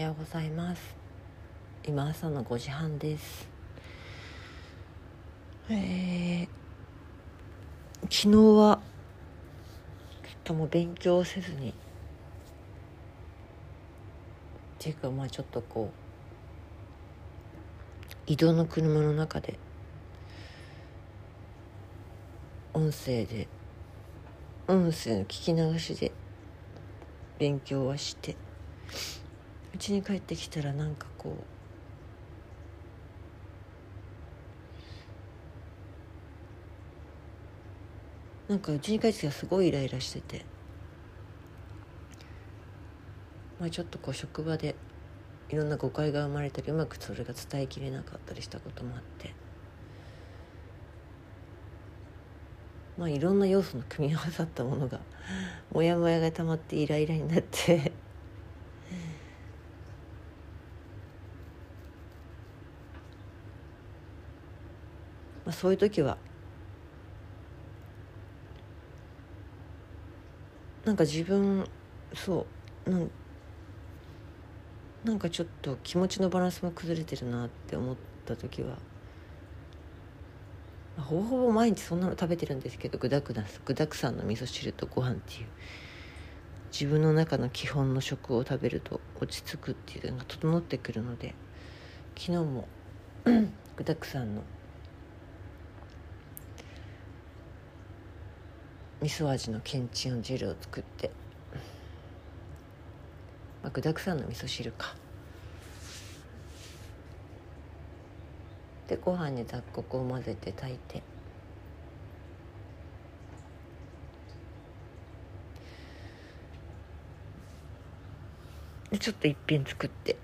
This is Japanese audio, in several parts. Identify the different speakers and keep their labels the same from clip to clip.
Speaker 1: はようございます。今朝の5時半です。えー、昨日はちょっともう勉強せずに。っていうかまあちょっとこう移動の車の中で音声で音声の聞き流しで勉強はして。家に帰ってきたらなんかこうなんか家に帰ってきたらすごいイライラしててまあちょっとこう職場でいろんな誤解が生まれたりうまくそれが伝えきれなかったりしたこともあってまあいろんな要素の組み合わさったものがモヤモヤが溜まってイライラになってまあそういう時は。なんか自分そうなんなんかちょっと気持ちのバランスも崩れてるなって思った時は。ほぼほぼ毎日そんなの食べてるんですけど具だくだ具だくさんの味噌汁とご飯っていう。自分の中の基本の食を食べると落ち着くっていうのが整ってくるので昨日も 具だくさんの味噌味のけんちん汁を作って、まあ、具だくさんの味噌汁か。でご飯に雑穀を混ぜて炊いて。でちょっと一品作って、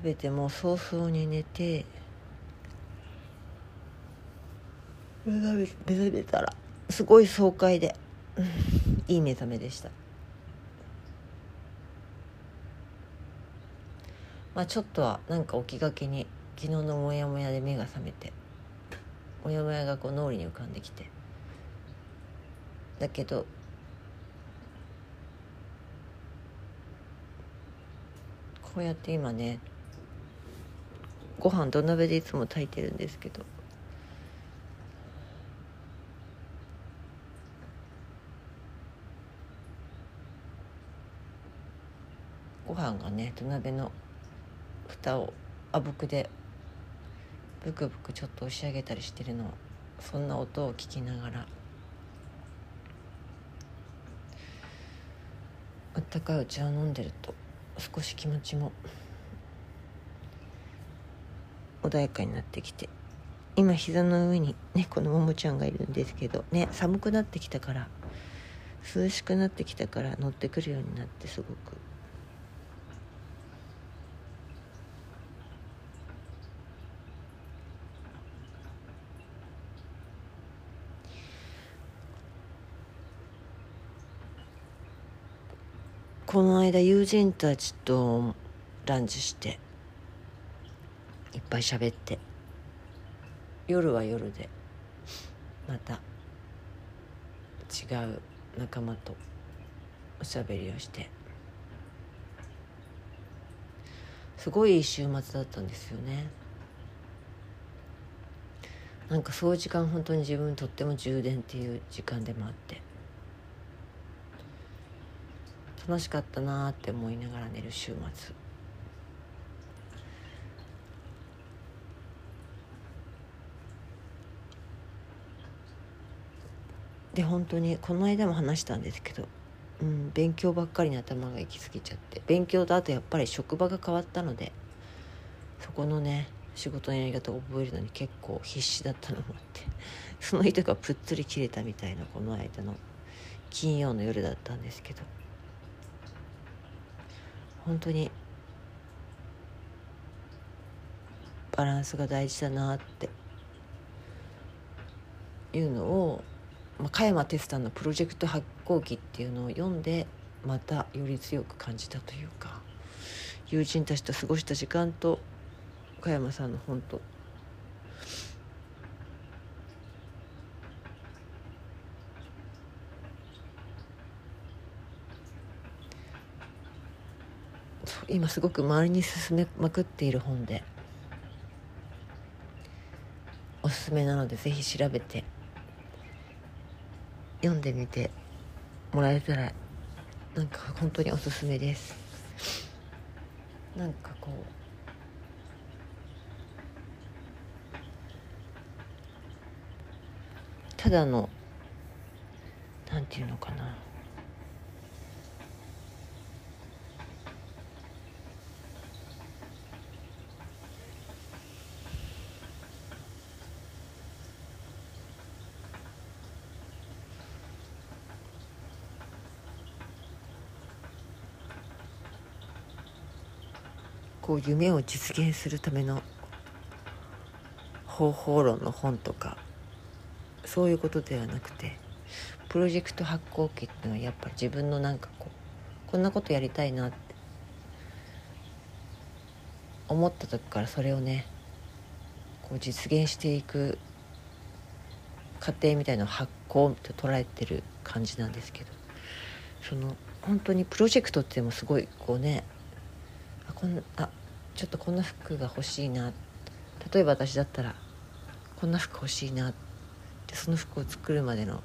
Speaker 1: 食べても早々に寝て目覚め目覚めたらすごい爽快で、いい目覚めでした。まあ、ちょっとはなんか起きがけに昨日のモヤモヤで目が覚めてモヤモヤがこう脳裏に浮かんできてだけどこうやって今ねご飯土鍋でいつも炊いてるんですけど。ご飯がね土鍋の蓋をあぶくでブクブクちょっと押し上げたりしてるのそんな音を聞きながら。あったかいお茶を飲んでると少し気持ちも穏やかになってきて。今膝の上にねのももちゃんがいるんですけどね寒くなってきたから涼しくなってきたから乗ってくるようになってすごく。この間友人たちとランチしていっぱい喋って。夜は夜でまた違う仲間とおしゃべりをして。すごい週末だったんですよね。なんかそういう時間本当に自分とっても充電っていう時間でもあって。楽しかったなって思いながら寝る週末。で本当にこの間も話したんですけど、うん、勉強ばっかりに頭が行き過ぎちゃって勉強とあとやっぱり職場が変わったのでそこのね仕事のやり方を覚えるのに結構必死だったのもあって その人がぷっつり切れたみたいなこの間の金曜の夜だったんですけど本当にバランスが大事だなっていうのを、加山哲さんの「プロジェクト発行記」っていうのを読んでまたより強く感じたというか友人たちと過ごした時間と加山さんの本と。今すごく周りに進めまくっている本でおすすめなのでぜひ調べて読んでみてもらえたらなんか本当におすすめです。なんかこうただのなんていうのかな。こう夢を実現するための方法論の本とかそういうことではなくてプロジェクト発行機っていうのはやっぱ自分のなんかこうこんなことやりたいなって思った時からそれをねこう実現していく過程みたいな発行と捉えてる感じなんですけどその本当にプロジェクトってもすごいこうねあこんあちょっとこんな服が欲しいな。例えば私だったらこんな服欲しいなってでその服を作るまでの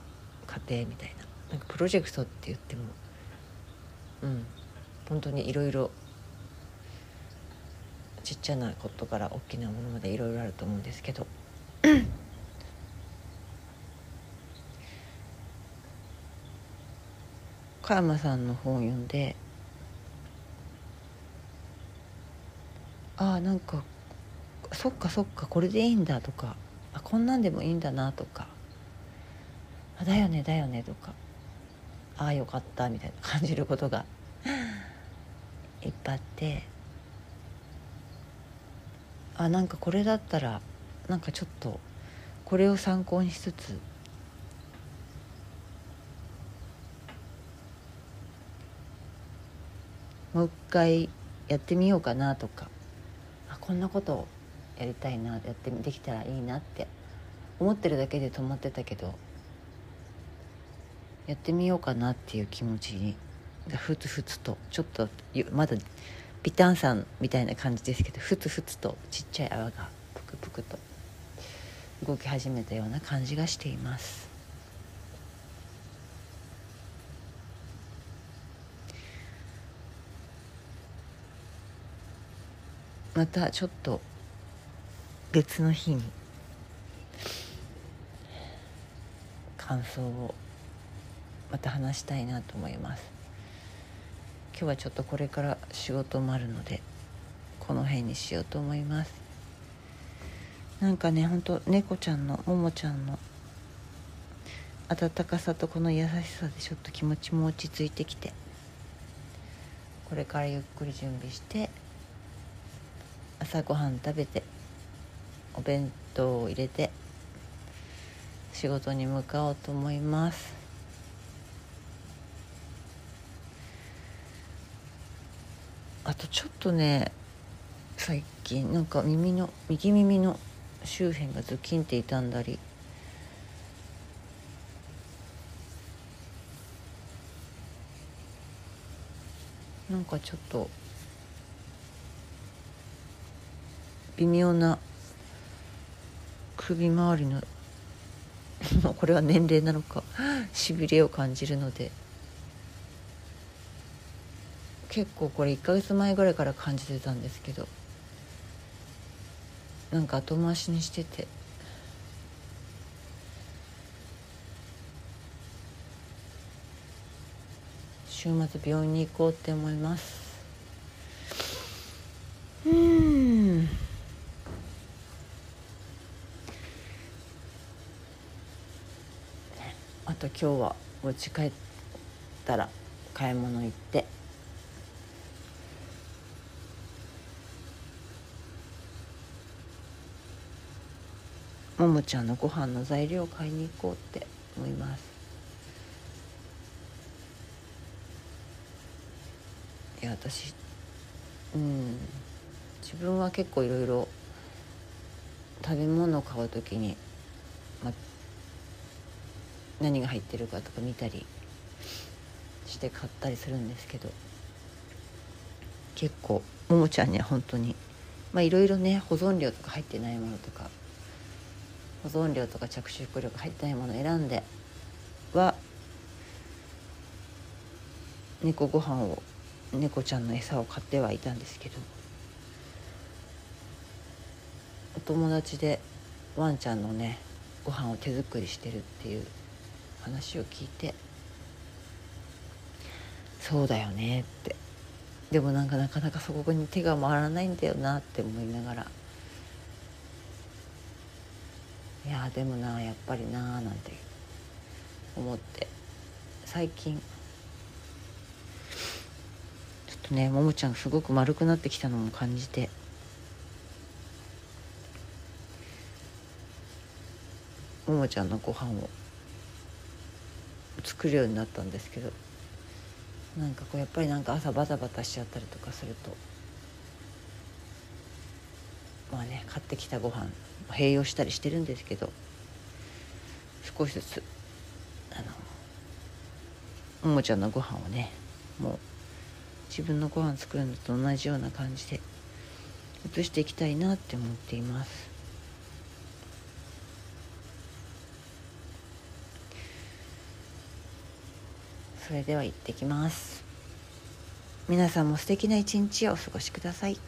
Speaker 1: 過程みたいな。なんかプロジェクトって言ってもうん。本当にいろいろちっちゃなことから大きなものまでいろいろあると思うんですけど。加山さんの本を読んでああなんかそっかそっかこれでいいんだとかあこんなんでもいいんだなとかあだよねだよねとかああよかったみたいな感じることがいっぱいあってあなんかこれだったらなんかちょっとこれを参考にしつつもう一回やってみようかなとかこんなことをやりたいなやってできたらいいなって思ってるだけで止まってたけどやってみようかなっていう気持ちにふつふつとちょっとまだビタンさんみたいな感じですけどふつふつとちっちゃい泡がぷくぷくと動き始めたような感じがしています。またちょっと別の日に感想をまた話したいなと思います。今日はちょっとこれから仕事もあるのでこの辺にしようと思います。なんかねほんと猫ちゃんのももちゃんの温かさとこの優しさでちょっと気持ちも落ち着いてきてこれからゆっくり準備して朝ごはん食べてお弁当を入れて仕事に向かおうと思います。あとちょっとね最近なんか耳の右耳の周辺がズキンって傷んだりなんかちょっと微妙な首周りの これは年齢なのかしびれを感じるので。結構これ1ヶ月前ぐらいから感じてたんですけど。なんか後回しにしてて。週末病院に行こうって思いますうんあと今日はお家帰ったら買い物行って。ももちゃんのご飯の材料を買いに行こうって思います。いや私うん。自分は結構いろいろ食べ物を買う時に、ま、何が入ってるかとか見たりして買ったりするんですけど結構ももちゃんには本当にまあいろいろね保存料とか入ってないものとか保存料とか着色料が入ってないものを選んでは猫ご飯を猫ちゃんの餌を買ってはいたんですけどお友達でワンちゃんのねご飯を手作りしてるっていう話を聞いて。そうだよねって。でもなんかなかなかそこに手が回らないんだよなって思いながら。いやでもなやっぱりなーなんて思って。最近。ちょっとねももちゃんすごく丸くなってきたのも感じて。ももちゃんのご飯を作るようになったんですけどなんかこうやっぱりなんか朝バタバタしちゃったりとかするとまあね買ってきたご飯併用したりしてるんですけど少しずつあのももちゃのご飯をねもう自分のご飯作るのと同じような感じで移していきたいなって思っています。それでは行ってきます。皆さんも素敵な一日をお過ごしください。